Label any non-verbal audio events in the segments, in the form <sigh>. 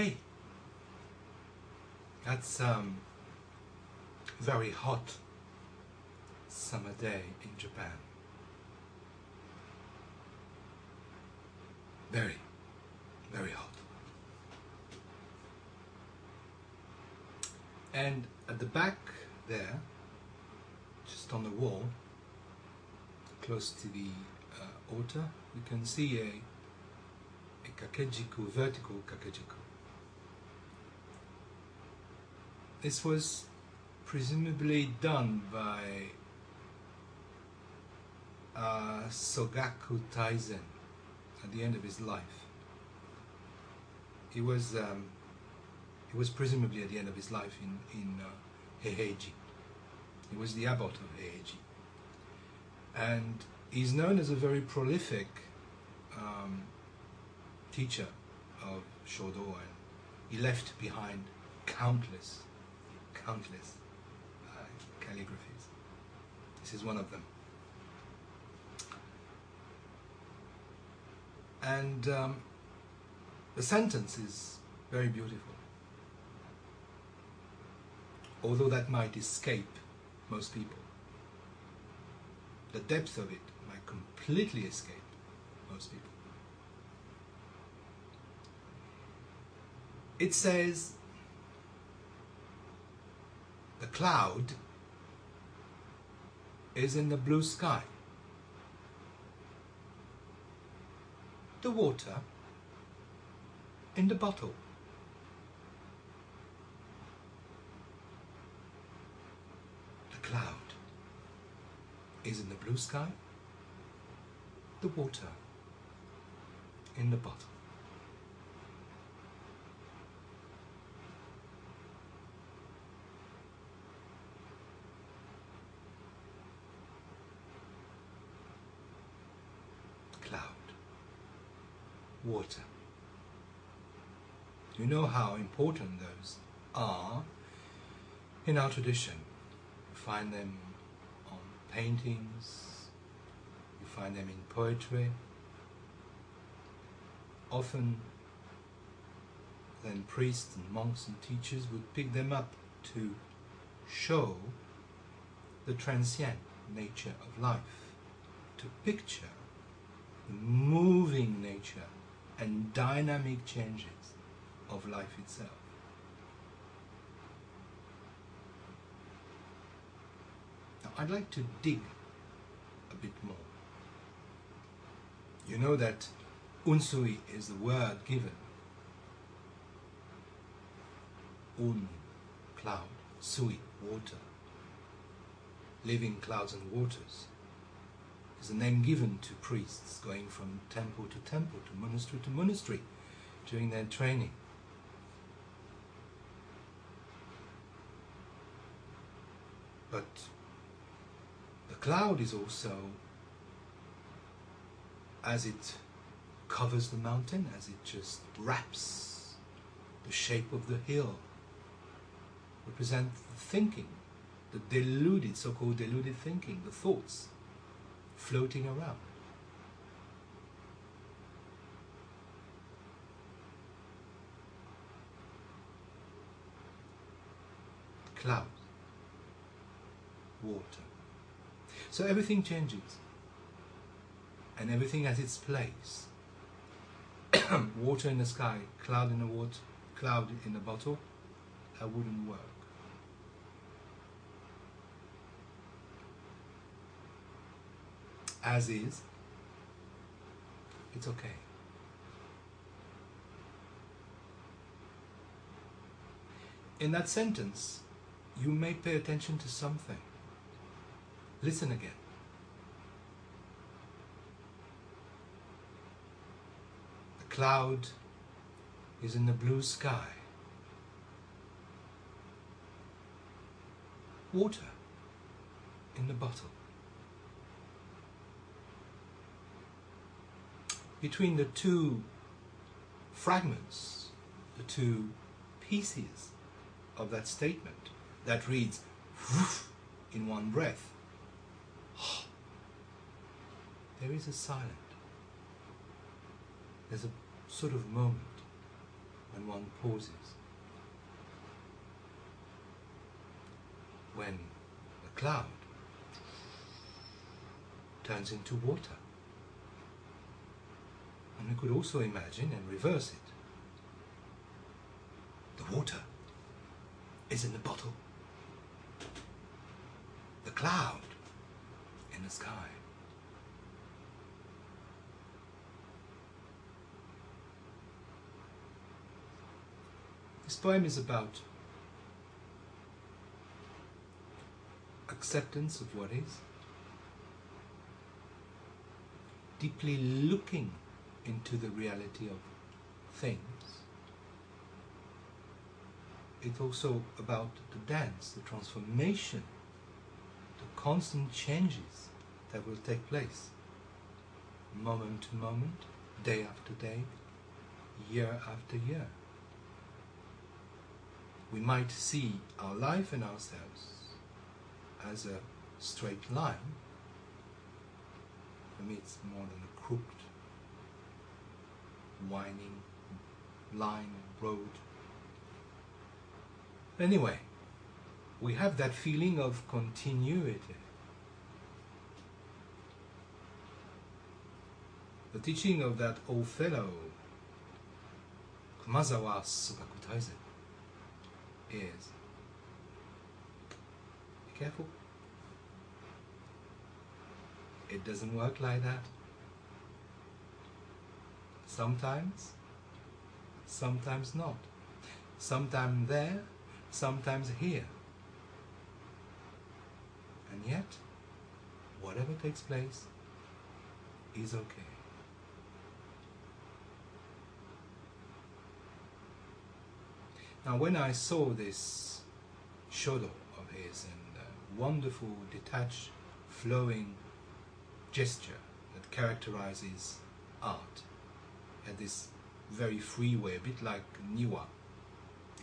Hey, that's um very hot summer day in Japan. Very, very hot. And at the back there, just on the wall, close to the uh, altar, you can see a, a kakejiku, vertical kakejiku. This was presumably done by uh, Sogaku Taizen at the end of his life. He was um, he was presumably at the end of his life in in uh. He was the abbot of Eiheiji, and he's known as a very prolific um, teacher of Shodo, and he left behind countless, countless uh, calligraphies. This is one of them. And um, the sentence is very beautiful. Although that might escape most people, the depth of it might completely escape most people. It says, the cloud is in the blue sky. The water in the bottle. The cloud is in the blue sky. The water in the bottle. Cloud. Water. You know how important those are in our tradition. You find them on paintings, you find them in poetry. Often, then priests and monks and teachers would pick them up to show the transient nature of life, to picture the moving nature and dynamic changes of life itself. Now, I'd like to dig a bit more. You know that unsui is the word given. Un, cloud, sui, water. Living clouds and waters is a name given to priests going from temple to temple, to monastery to monastery during their training. But the cloud is also, as it covers the mountain, as it just wraps the shape of the hill, represent the thinking, the deluded, so-called deluded thinking, the thoughts floating around. Clouds, water. So everything changes, and everything has its place. <coughs> water in the sky, cloud in the water, cloud in the bottle, that wouldn't work. As is, it's okay. In that sentence, you may pay attention to something. Listen again. The cloud is in the blue sky. Water in the bottle. Between the two fragments, the two pieces of that statement that reads in one breath, <gasps> there is a silence. There's a sort of moment when one pauses. When a cloud turns into water. We could also imagine and reverse it. The water is in the bottle. The cloud in the sky. This poem is about acceptance of what is, deeply looking into the reality of things. It's also about the dance, the transformation, the constant changes that will take place moment to moment, day after day, year after year. We might see our life and ourselves as a straight line. For me, it's more than a crooked, winding line, road. Anyway, we have that feeling of continuity. The teaching of that old fellow, Kumazawa Sugaku is be careful. It doesn't work like that. Sometimes, sometimes not. Sometimes there, sometimes here. And yet, whatever takes place is okay. Now, when I saw this shodo of his and uh, wonderful, detached, flowing gesture that characterizes art, and this very free way, a bit like Niwa,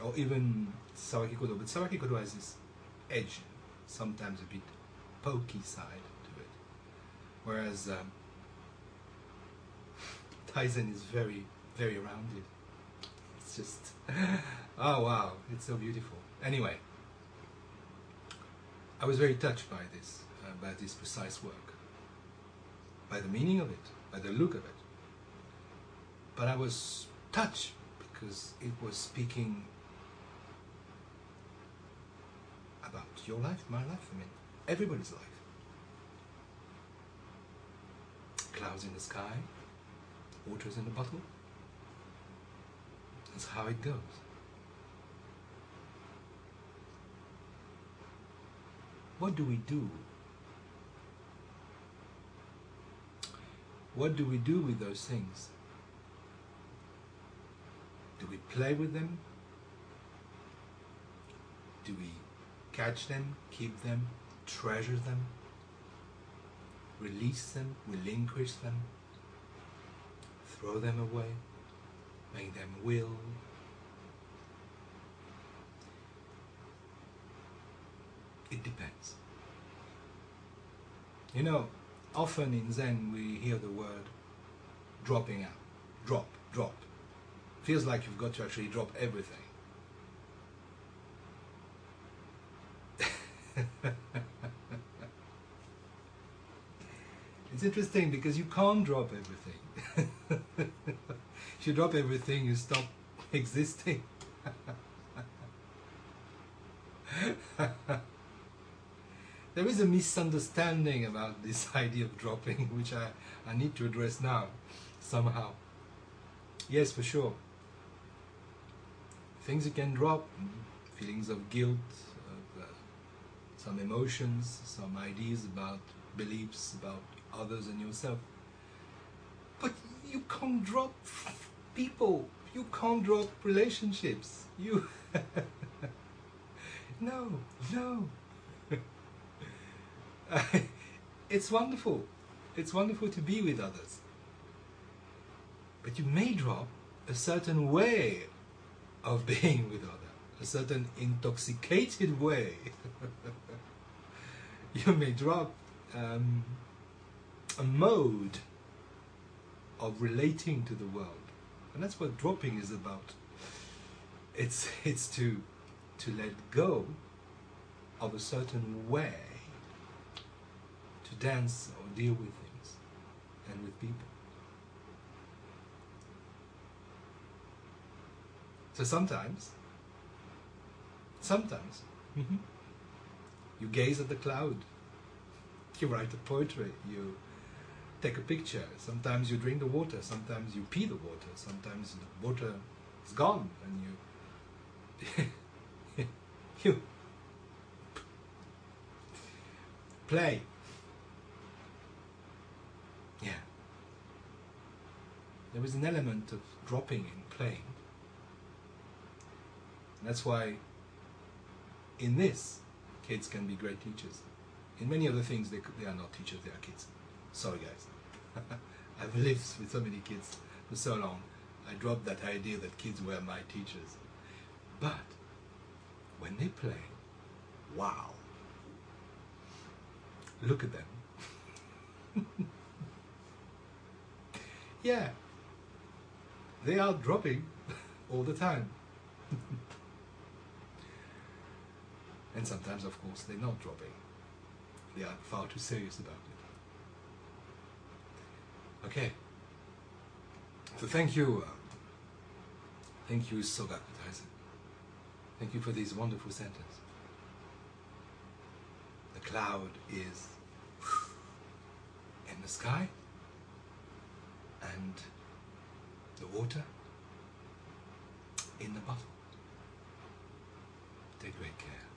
or even Sawaki Kodo, but Sawaki Kodo has this edge, sometimes a bit pokey side to it, whereas um, <laughs> Taizen is very, very rounded. It's just, <laughs> oh wow, it's so beautiful. Anyway, I was very touched by this, uh, by this precise work, by the meaning of it, by the look of it. But I was touched because it was speaking about your life, my life, I mean, everybody's life. Clouds in the sky, waters in the bottle. That's how it goes. What do we do? What do we do with those things? We play with them? Do we catch them, keep them, treasure them, release them, relinquish them, throw them away, make them will? It depends. You know, often in Zen we hear the word dropping out. Drop, drop. Feels like you've got to actually drop everything. <laughs> it's interesting because you can't drop everything. <laughs> if you drop everything, you stop existing. <laughs> there is a misunderstanding about this idea of dropping, which I, I need to address now, somehow. Yes, for sure. Things you can drop, feelings of guilt, of, uh, some emotions, some ideas about beliefs about others and yourself. But you can't drop people. You can't drop relationships. You. <laughs> no, no. <laughs> it's wonderful. It's wonderful to be with others. But you may drop a certain way of being with others, a certain intoxicated way. <laughs> you may drop um, a mode of relating to the world. And that's what dropping is about. it's it's to to let go of a certain way to dance or deal with things and with people. So sometimes, sometimes, mm-hmm. you gaze at the cloud, you write a poetry, you take a picture, sometimes you drink the water, sometimes you pee the water, sometimes the water is gone and you <laughs> you play. Yeah. There is an element of dropping and playing. That's why in this, kids can be great teachers. In many other things, they, they are not teachers, they are kids. Sorry, guys. <laughs> I've lived with so many kids for so long. I dropped that idea that kids were my teachers. But when they play, wow. Look at them. <laughs> yeah. They are dropping <laughs> all the time. And sometimes, of course, they're not dropping. They are far too serious about it. Okay. So thank you. Uh, thank you, Sogaku. Thank you for these wonderful sentences. The cloud is in the sky and the water in the bottle. Take great care.